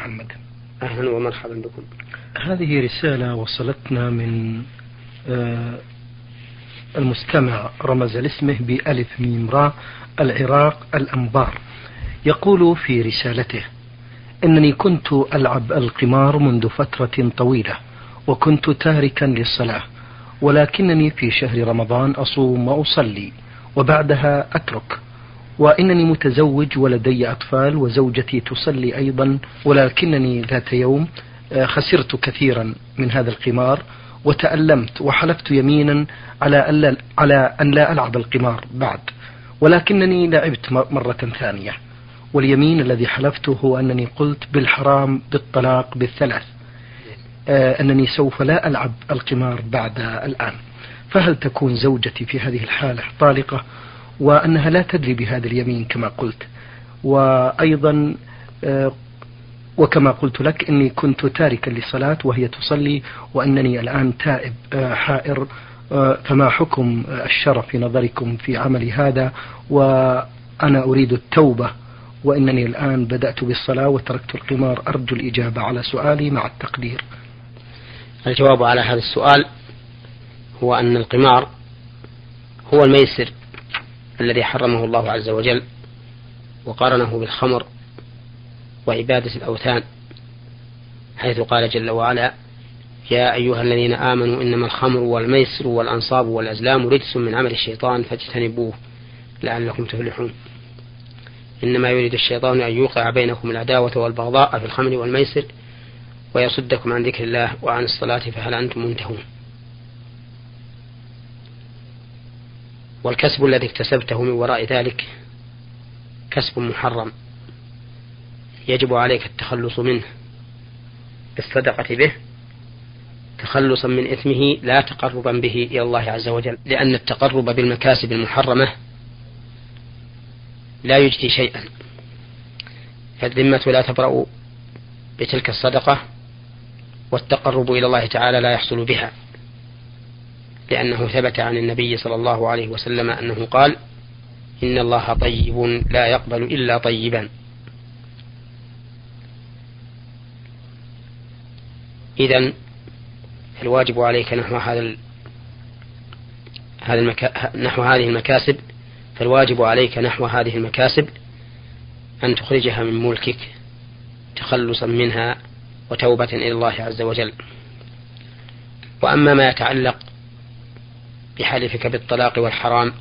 محمد. أهلا ومرحبا بكم. هذه رسالة وصلتنا من آه، المستمع رمز لاسمه بألف ميم راء العراق الأنبار. يقول في رسالته إنني كنت ألعب القمار منذ فترة طويلة وكنت تاركا للصلاة ولكنني في شهر رمضان أصوم وأصلي وبعدها أترك. وإنني متزوج ولدي أطفال وزوجتي تصلي أيضا ولكنني ذات يوم آه، خسرت كثيرا من هذا القمار وتألمت وحلفت يمينا على أن على أن لا ألعب القمار بعد. ولكنني لعبت مرة ثانية. واليمين الذي حلفته هو أنني قلت بالحرام بالطلاق بالثلاث. آه أنني سوف لا ألعب القمار بعد الآن. فهل تكون زوجتي في هذه الحالة طالقة وأنها لا تدري بهذا اليمين كما قلت. وأيضا آه وكما قلت لك إني كنت تاركا للصلاة وهي تصلي وأنني الآن تائب آه حائر آه فما حكم الشرع في نظركم في عملي هذا؟ وأنا أريد التوبة وإنني الآن بدأت بالصلاة وتركت القمار أرجو الإجابة على سؤالي مع التقدير. الجواب على هذا السؤال هو أن القمار هو الميسر الذي حرمه الله عز وجل وقارنه بالخمر وعبادة الأوثان حيث قال جل وعلا يا أيها الذين آمنوا إنما الخمر والميسر والأنصاب والأزلام رجس من عمل الشيطان فاجتنبوه لعلكم تفلحون. إنما يريد الشيطان أن يوقع بينكم العداوة والبغضاء في الخمر والميسر ويصدكم عن ذكر الله وعن الصلاة فهل أنتم منتهون؟ والكسب الذي اكتسبته من وراء ذلك كسب محرم. يجب عليك التخلص منه. بالصدقة به تخلصا من إثمه لا تقربا به إلى الله عز وجل لأن التقرب بالمكاسب المحرمة لا يجدي شيئا. فالذمة لا تبرأ بتلك الصدقة والتقرب إلى الله تعالى لا يحصل بها. لأنه ثبت عن النبي صلى الله عليه وسلم أنه قال إن الله طيب لا يقبل إلا طيبا. إذا الواجب عليك نحو هذا هذا المكا... نحو هذه المكاسب فالواجب عليك نحو هذه المكاسب أن تخرجها من ملكك تخلصا منها وتوبة إلى الله عز وجل. وأما ما يتعلق بحلفك بالطلاق والحرام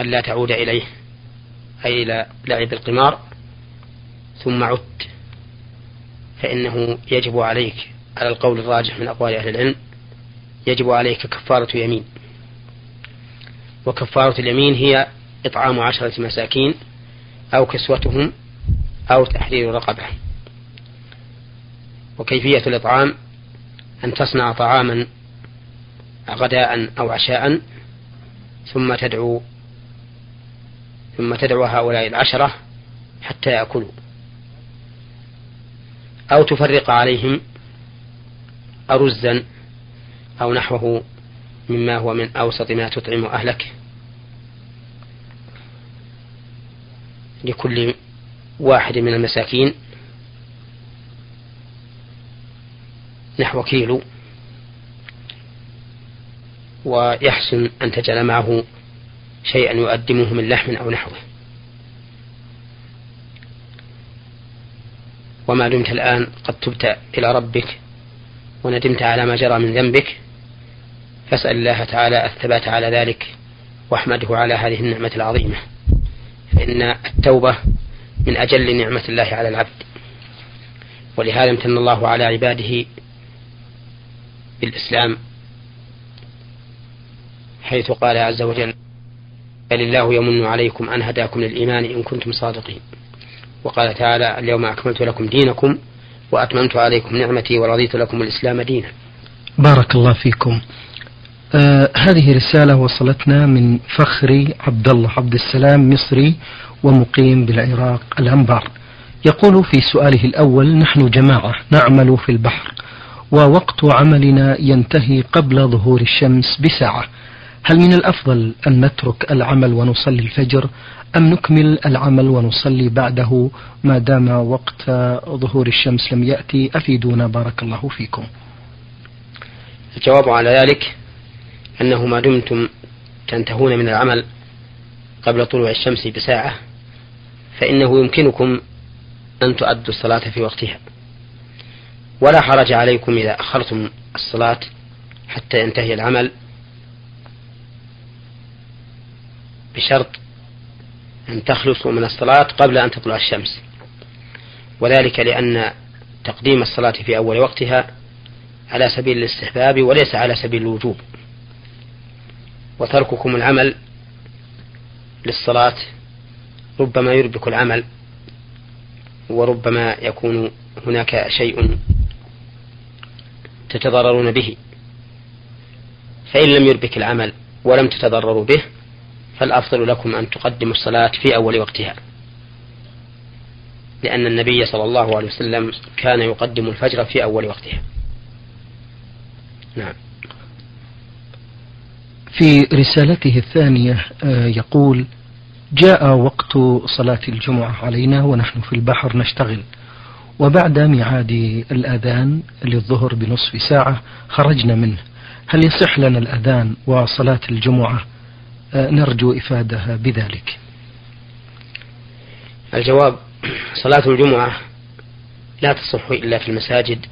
ألا تعود إليه أي إلى لعب القمار ثم عدت فإنه يجب عليك على القول الراجح من أقوال أهل العلم يجب عليك كفارة يمين وكفارة اليمين هي إطعام عشرة مساكين أو كسوتهم أو تحرير رقبة. وكيفية الإطعام؟ أن تصنع طعاما غداء أو عشاء ثم تدعو ثم تدعو هؤلاء العشرة حتى يأكلوا. أو تفرق عليهم أرزا أو نحوه مما هو من أوسط ما تطعم أهلك. لكل واحد من المساكين نحو كيلو. ويحسن أن تجعل معه شيئا يؤدمه من لحم أو نحوه. وما دمت الآن قد تبت إلى ربك وندمت على ما جرى من ذنبك فاسأل الله تعالى الثبات على ذلك واحمده على هذه النعمة العظيمة. فإن التوبة من أجل نعمة الله على العبد. ولهذا امتن الله على عباده بالإسلام حيث قال عز وجل بل الله يمن عليكم أن هداكم للإيمان إن كنتم صادقين. وقال تعالى اليوم أكملت لكم دينكم وأتممت عليكم نعمتي ورضيت لكم الإسلام دينا. بارك الله فيكم. آه هذه رسالة وصلتنا من فخري عبد الله عبد السلام مصري ومقيم بالعراق الأنبار. يقول في سؤاله الأول نحن جماعة نعمل في البحر ووقت عملنا ينتهي قبل ظهور الشمس بساعة. هل من الأفضل أن نترك العمل ونصلي الفجر أم نكمل العمل ونصلي بعده؟ ما دام وقت ظهور الشمس لم يأتي أفيدونا. بارك الله فيكم. الجواب على ذلك أنه ما دمتم تنتهون من العمل قبل طلوع الشمس بساعة فإنه يمكنكم أن تؤدوا الصلاة في وقتها. ولا حرج عليكم إذا أخرتم الصلاة حتى ينتهي العمل. بشرط أن تخلصوا من الصلاة قبل أن تطلع الشمس. وذلك لأن تقديم الصلاة في أول وقتها على سبيل الاستحباب وليس على سبيل الوجوب. وترككم العمل للصلاة ربما يربك العمل وربما يكون هناك شيء تتضررون به. فإن لم يربك العمل ولم تتضرروا به فالأفضل لكم أن تقدموا الصلاة في أول وقتها. لأن النبي صلى الله عليه وسلم كان يقدم الفجر في أول وقتها. نعم. في رسالته الثانية آه، يقول جاء وقت صلاة الجمعة علينا ونحن في البحر نشتغل وبعد ميعاد الأذان للظهر بنصف ساعة خرجنا منه. هل يصح لنا الأذان وصلاة الجمعة نرجو إفادة بذلك. الجواب صلاة الجمعة لا تصح إلا في المساجد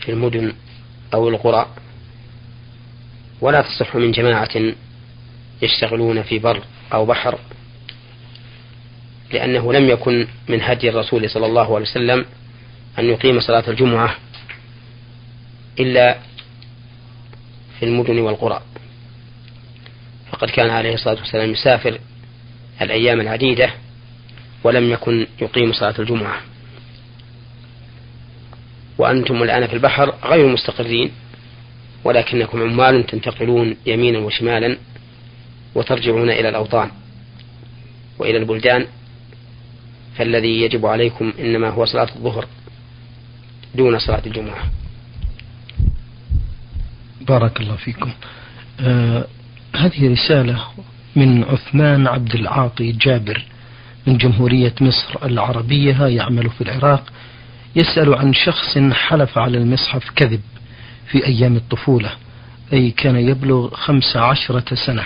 في المدن أو القرى ولا تصح من جماعة يشتغلون في بر أو بحر لأنه لم يكن من هدي الرسول صلى الله عليه وسلم أن يقيم صلاة الجمعة إلا في المدن والقرى. فقد كان عليه الصلاة والسلام يسافر الأيام العديدة ولم يكن يقيم صلاة الجمعة. وأنتم الآن في البحر غير مستقرين ولكنكم عمال تنتقلون يمينا وشمالا وترجعون إلى الأوطان وإلى البلدان. فالذي يجب عليكم إنما هو صلاة الظهر دون صلاة الجمعة. بارك الله فيكم. آه هذه رسالة من عثمان عبد العاطي جابر من جمهورية مصر العربية يعمل في العراق يسأل عن شخص حلف على المصحف كذب في أيام الطفولة أي كان يبلغ خمس عشرة سنة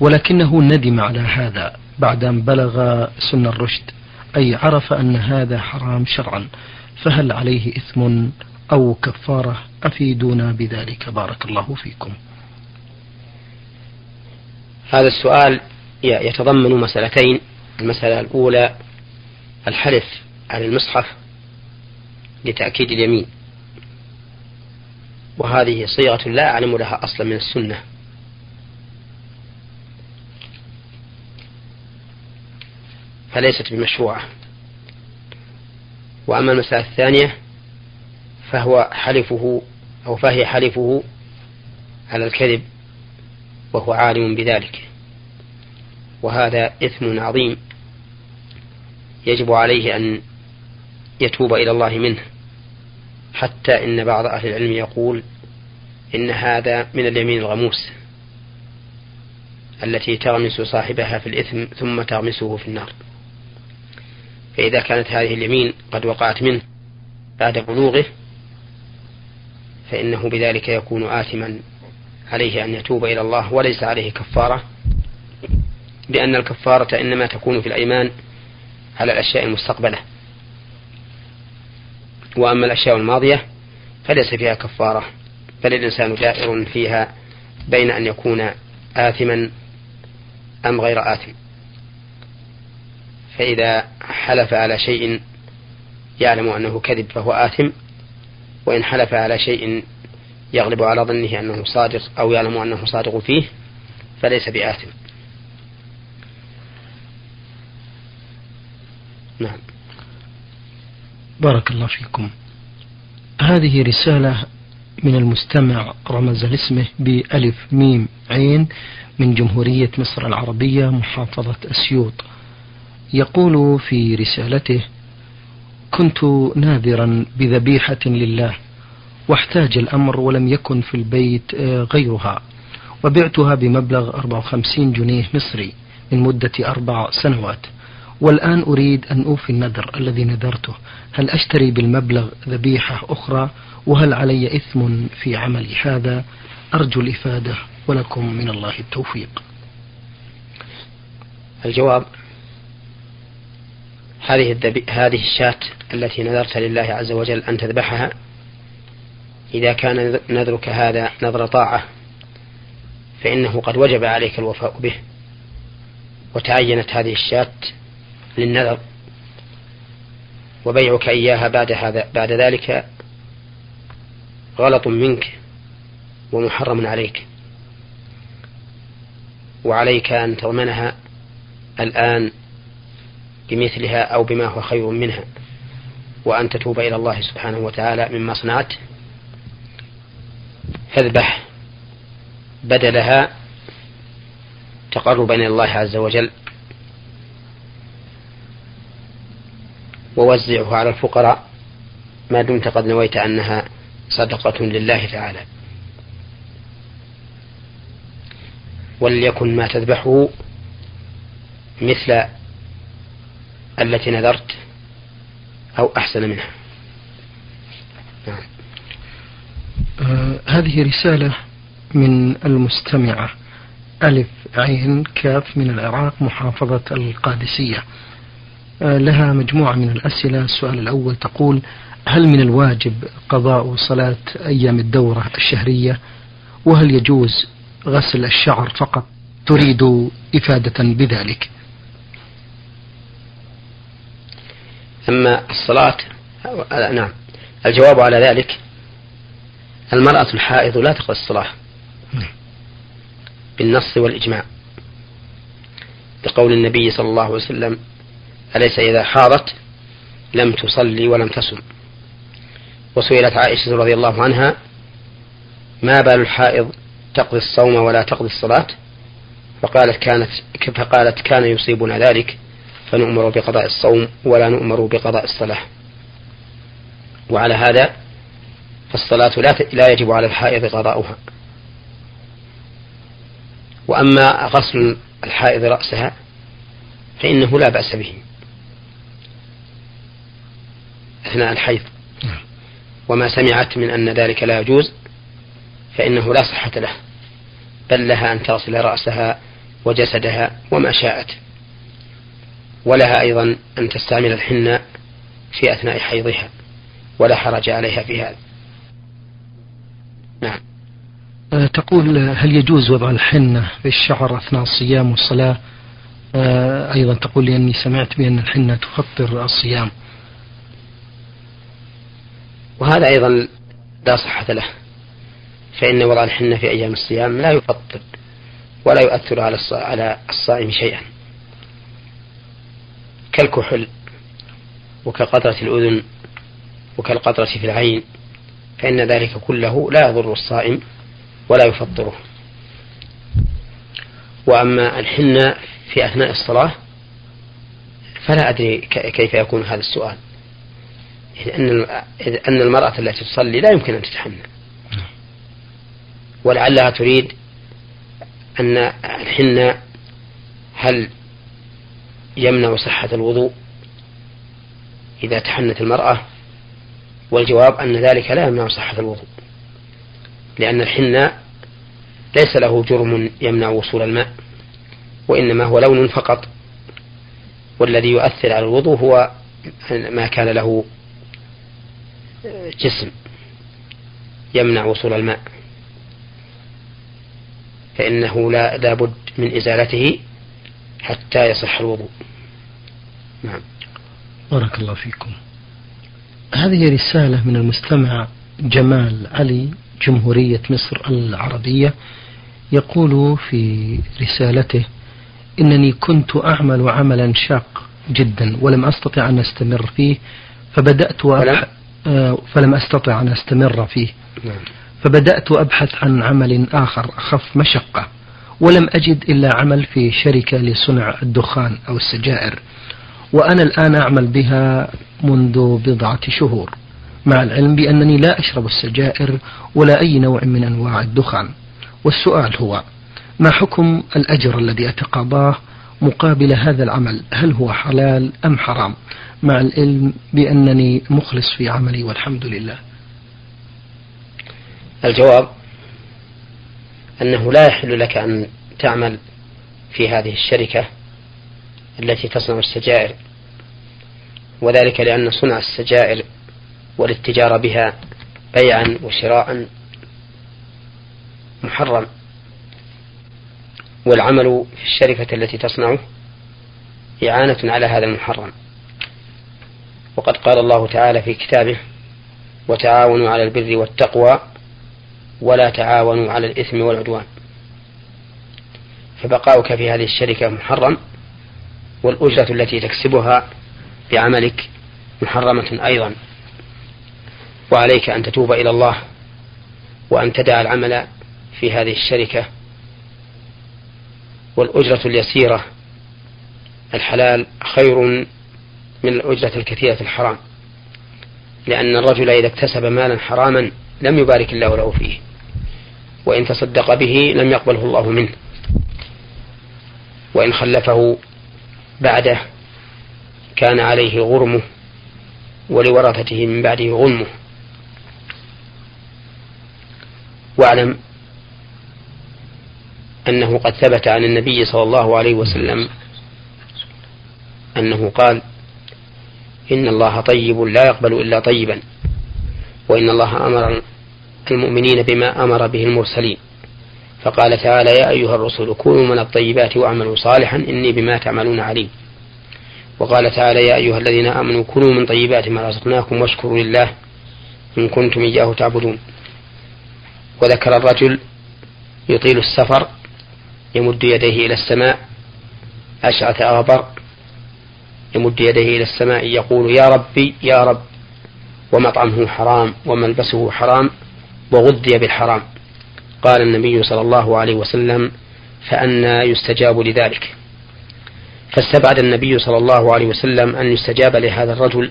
ولكنه ندم على هذا بعد أن بلغ سن الرشد أي عرف أن هذا حرام شرعا فهل عليه إثم أو كفارة؟ أفيدونا بذلك. بارك الله فيكم. هذا السؤال يتضمن مسألتين المسألة الأولى الحلف على المصحف لتأكيد اليمين. وهذه صيغة لا أعلم لها أصلا من السنة. فليست بمشروعة. وأما المسألة الثانية فهو حلفه أو فهي حلفه على الكذب. وهو عالم بذلك. وهذا إثم عظيم يجب عليه أن يتوب إلى الله منه حتى إن بعض أهل العلم يقول إن هذا من اليمين الغموس التي تغمس صاحبها في الإثم ثم تغمسه في النار. فإذا كانت هذه اليمين قد وقعت منه بعد بلوغه فإنه بذلك يكون آثما عليه أن يتوب إلى الله وليس عليه كفارة لأن الكفارة إنما تكون في الأيمان على الأشياء المستقبلة. وأما الأشياء الماضية فليس فيها كفارة بل الإنسان دائر فيها بين أن يكون آثما أم غير آثم. فإذا حلف على شيء يعلم أنه كذب فهو آثم وإن حلف على شيء يغلب على ظنه أنه صادق أو يعلم أنه صادق فيه فليس بآثم. نعم. بارك الله فيكم. هذه رسالة من المستمع رمز لاسمه بألف ميم عين من جمهورية مصر العربية محافظة أسيوط. يقول في رسالته كنت ناذرا بذبيحة لله واحتاج الأمر ولم يكن في البيت آه، غيرها. وبعتها بمبلغ 54 جنيه مصري من مدة أربع سنوات. والآن أريد أن أوفي النذر الذي نذرته. هل أشتري بالمبلغ ذبيحة أخرى؟ وهل علي إثم في عملي هذا؟ أرجو الإفادة ولكم من الله التوفيق. الجواب هذه. هذه الشاة التي نذرت لله عز وجل أن تذبحها إذا كان نذرك هذا نذر طاعة فإنه قد وجب عليك الوفاء به وتعينت هذه الشاة للنذر وبيعك إياها بعد هذا بعد ذلك غلط منك ومحرم عليك. وعليك أن تضمنها الآن بمثلها أو بما هو خير منها وأن تتوب إلى الله سبحانه وتعالى مما صنعت. فاذبح بدلها تقربا إلى الله عز وجل. ووزعه على الفقراء. ما دمت قد نويت أنها صدقة لله تعالى. وليكن ما تذبحه مثل التي نذرت أو أحسن منها. نعم. آه هذه رسالة من المستمعة ألف عين كاف من العراق محافظة القادسية. آه لها مجموعة من الأسئلة. السؤال الأول تقول هل من الواجب قضاء صلاة أيام الدورة الشهرية؟ وهل يجوز غسل الشعر فقط؟ تريد إفادة بذلك. أما الصلاة نعم الجواب على ذلك المرأة الحائض لا تقضي الصلاة بالنص والإجماع بقول النبي صلى الله عليه وسلم أليس إذا حاضت لم تصلي ولم تصم؟ وسئلت عائشة رضي الله عنها ما بال الحائض تقضي الصوم ولا تقضي الصلاة؟ فقالت كانت فقالت كان يصيبنا ذلك فنؤمر بقضاء الصوم ولا نؤمر بقضاء الصلاة. وعلى هذا فالصلاة لا لا يجب على الحائض قضاؤها وأما غسل الحائض رأسها فإنه لا بأس به. أثناء الحيض. وما سمعت من أن ذلك لا يجوز فإنه لا صحة له. بل لها أن تغسل رأسها وجسدها وما شاءت. ولها أيضا أن تستعمل الحنة في أثناء حيضها. ولا حرج عليها في هذا. نعم. أه تقول هل يجوز وضع الحنة في الشعر أثناء الصيام والصلاة؟ أه أيضا تقول لأني سمعت بأن الحنة تفطر الصيام. وهذا أيضا لا صحة له فإن وضع الحنة في أيام الصيام لا يفطر ولا يؤثر على على الصائم شيئا. كالكحل وكقطرة الأذن وكالقطرة في العين فإن ذلك كله لا يضر الصائم ولا يفطره. وأما الحنة في أثناء الصلاة فلا أدري كيف يكون هذا السؤال. أن أن المرأة التي تصلي لا يمكن أن تتحنى. ولعلها تريد أن الحنة هل يمنع صحة الوضوء إذا تحنت المرأة؟ والجواب أن ذلك لا يمنع صحة الوضوء لأن الحنة ليس له جرم يمنع وصول الماء وإنما هو لون فقط والذي يؤثر على الوضوء هو ما كان له جسم يمنع وصول الماء. فإنه لا لابد من إزالته حتى يصح الوضوء. نعم. بارك الله فيكم. هذه رسالة من المستمع جمال علي جمهورية مصر العربية يقول في رسالته إنني كنت أعمل عملا شاق جدا ولم أستطع أن أستمر فيه فبدأت وأبحث آه، فلم أستطع أن أستمر فيه. نعم. فبدأت أبحث عن عمل آخر أخف مشقة ولم أجد إلا عمل في شركة لصنع الدخان أو السجائر. وأنا الآن أعمل بها منذ بضعة شهور مع العلم بأنني لا أشرب السجائر ولا أي نوع من أنواع الدخان. والسؤال هو ما حكم الأجر الذي أتقاضاه مقابل هذا العمل؟ هل هو حلال أم حرام؟ مع العلم بأنني مخلص في عملي والحمد لله. الجواب أنه لا يحل لك أن تعمل في هذه الشركة التي تصنع السجائر. وذلك لأن صنع السجائر والاتجار بها بيعا وشراء محرم. والعمل في الشركة التي تصنعه إعانة على هذا المحرم. وقد قال الله تعالى في كتابه وتعاونوا على البر والتقوى ولا تعاونوا على الإثم والعدوان. فبقاؤك في هذه الشركة محرم. والأجرة التي تكسبها بعملك محرمة أيضا. وعليك أن تتوب إلى الله وأن تدع العمل في هذه الشركة. والأجرة اليسيرة الحلال خير من الأجرة الكثيرة الحرام لأن الرجل إذا اكتسب مالا حراما لم يبارك الله له فيه وإن تصدق به لم يقبله الله منه. وإن خلفه بعده كان عليه غرمه ولورثته من بعده غنمه. واعلم أنه قد ثبت عن النبي صلى الله عليه وسلم أنه قال إن الله طيب لا يقبل إلا طيبا وإن الله أمر المؤمنين بما أمر به المرسلين. فقال تعالى يا أيها الرسل كونوا من الطيبات واعملوا صالحا إني بما تعملون عليم. وقال تعالى يا أيها الذين آمنوا كلوا من طيبات ما رزقناكم واشكروا لله إن كنتم إياه تعبدون. وذكر الرجل يطيل السفر يمد يديه إلى السماء أشعث أغبر يمد يديه إلى السماء يقول يا ربي يا رب ومطعمه حرام وملبسه حرام وغذي بالحرام. قال النبي صلى الله عليه وسلم فأنا يستجاب لذلك. فاستبعد النبي صلى الله عليه وسلم أن يستجاب لهذا الرجل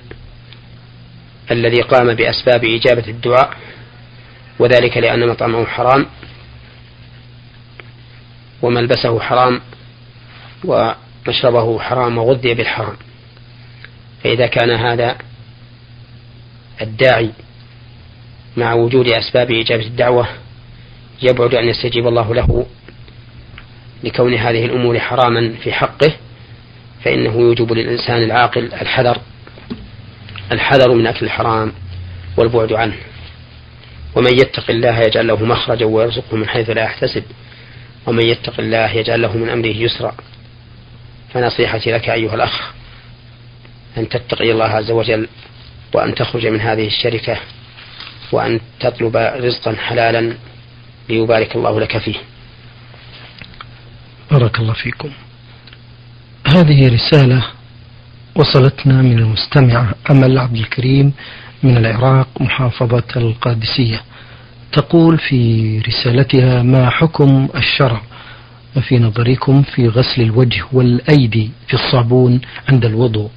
الذي قام بأسباب إجابة الدعاء وذلك لأن مطعمه حرام وملبسه حرام ومشربه حرام وغذي بالحرام. فإذا كان هذا الداعي مع وجود أسباب إجابة الدعوة يبعد أن يستجيب الله له لكون هذه الأمور حراما في حقه فإنه يوجب للإنسان العاقل الحذر الحذر من أكل الحرام والبعد عنه. ومن يتق الله يجعل له مخرجا ويرزقه من حيث لا يحتسب. ومن يتق الله يجعل له من أمره يسرا. فنصيحتي لك أيها الأخ أن تتقي الله عز وجل وأن تخرج من هذه الشركة وأن تطلب رزقا حلالا ليبارك الله لك فيه. بارك الله فيكم. هذه رسالة وصلتنا من المستمعة أمل عبد الكريم من العراق محافظة القادسية. تقول في رسالتها ما حكم الشرع في نظركم في غسل الوجه والأيدي في الصابون عند الوضوء؟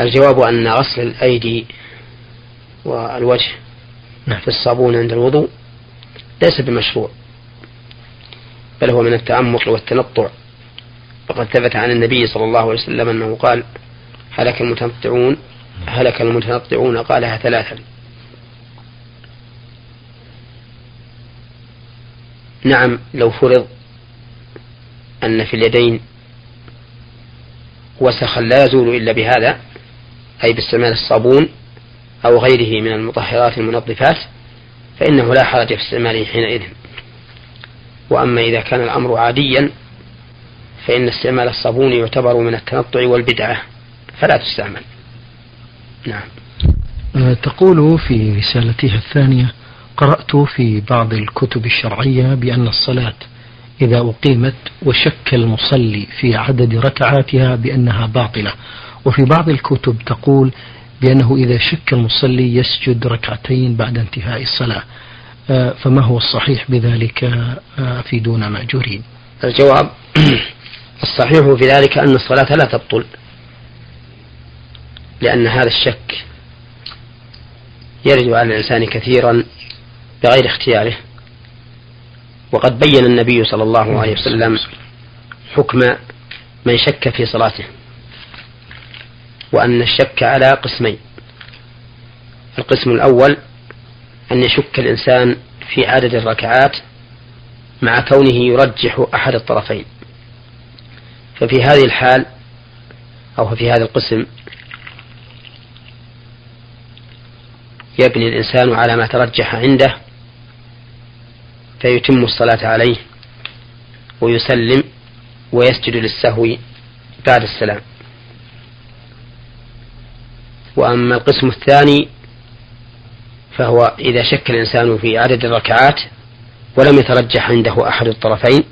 الجواب أن غسل الأيدي والوجه نعم. في الصابون عند الوضوء ليس بمشروع بل هو من التعمق والتنطع وقد ثبت عن النبي صلى الله عليه وسلم أنه قال هلك المتنطعون هلك المتنطعون قالها ثلاثا نعم لو فرض أن في اليدين وسخا لا يزول إلا بهذا أي باستعمال الصابون أو غيره من المطهرات المنظفات فإنه لا حرج في استعماله حينئذ. وأما إذا كان الأمر عاديا فإن استعمال الصابون يعتبر من التنطع والبدعة فلا تستعمل. نعم. أه، تقول في رسالتها الثانية قرأت في بعض الكتب الشرعية بأن الصلاة إذا أقيمت وشك المصلي في عدد ركعاتها بأنها باطلة. وفي بعض الكتب تقول بأنه إذا شك المصلي يسجد ركعتين بعد انتهاء الصلاة. أه، فما هو الصحيح بذلك؟ أفيدونا مأجورين الجواب الصحيح في ذلك أن الصلاة لا تبطل لأن هذا الشك يرد على الإنسان كثيرا بغير اختياره. وقد بين النبي صلى الله عليه وسلم حكم من شك في صلاته. وأن الشك على قسمين. القسم الأول أن يشك الإنسان في عدد الركعات مع كونه يرجح أحد الطرفين. ففي هذه الحال أو في هذا القسم يبني الإنسان على ما ترجح عنده فيتم الصلاة عليه ويسلم ويسجد للسهو بعد السلام. وأما القسم الثاني فهو إذا شك الإنسان في عدد الركعات ولم يترجح عنده أحد الطرفين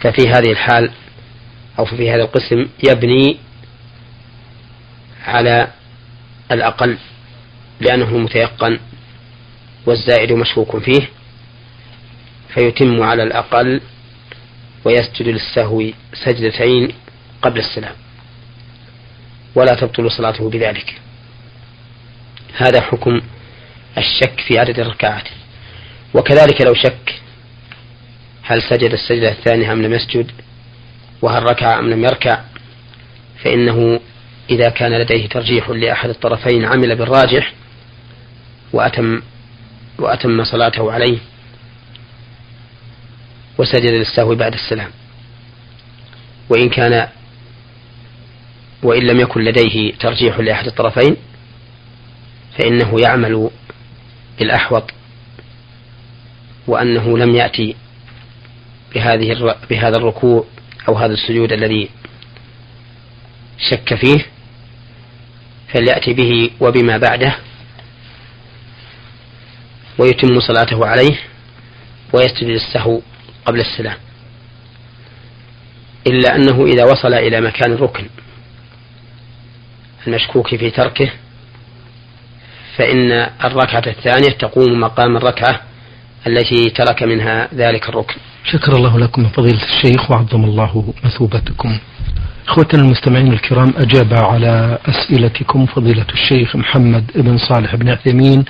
ففي هذه الحال أو في هذا القسم يبني على الأقل لأنه متيقن والزائد مشكوك فيه فيتم على الأقل ويسجد للسهو سجدتين قبل السلام. ولا تبطل صلاته بذلك. هذا حكم الشك في عدد الركعات. وكذلك لو شك هل سجد السجدة الثانية أم لم يسجد وهل ركع أم لم يركع فإنه إذا كان لديه ترجيح لأحد الطرفين عمل بالراجح وأتم وأتم صلاته عليه وسجد للسهو بعد السلام. وإن كان وإن لم يكن لديه ترجيح لأحد الطرفين فإنه يعمل بالأحوط وأنه لم يأتي بهذه بهذا الركوع أو هذا السجود الذي شك فيه فليأتي به وبما بعده ويتم صلاته عليه ويسجد للسهو قبل السلام. إلا أنه إذا وصل إلى مكان الركن. المشكوك في تركه فإن الركعة الثانية تقوم مقام الركعة التي ترك منها ذلك الركن. شكر الله لكم فضيلة الشيخ وعظم الله مثوبتكم. إخوتنا المستمعين الكرام أجاب على أسئلتكم فضيلة الشيخ محمد بن صالح بن عثيمين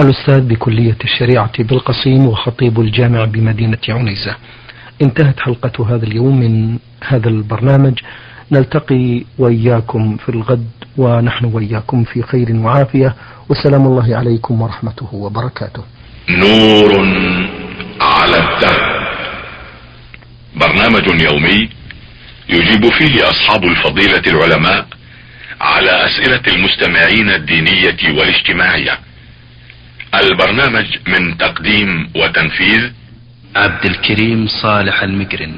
الأستاذ بكلية الشريعة بالقصيم وخطيب الجامع بمدينة عنيزة. انتهت حلقة هذا اليوم من هذا البرنامج. نلتقي وإياكم في الغد ونحن وإياكم في خير وعافية وسلام الله عليكم ورحمته وبركاته. نور على الدرب برنامج يومي يجيب فيه أصحاب الفضيلة العلماء على أسئلة المستمعين الدينية والاجتماعية. البرنامج من تقديم وتنفيذ عبد الكريم صالح المقرن.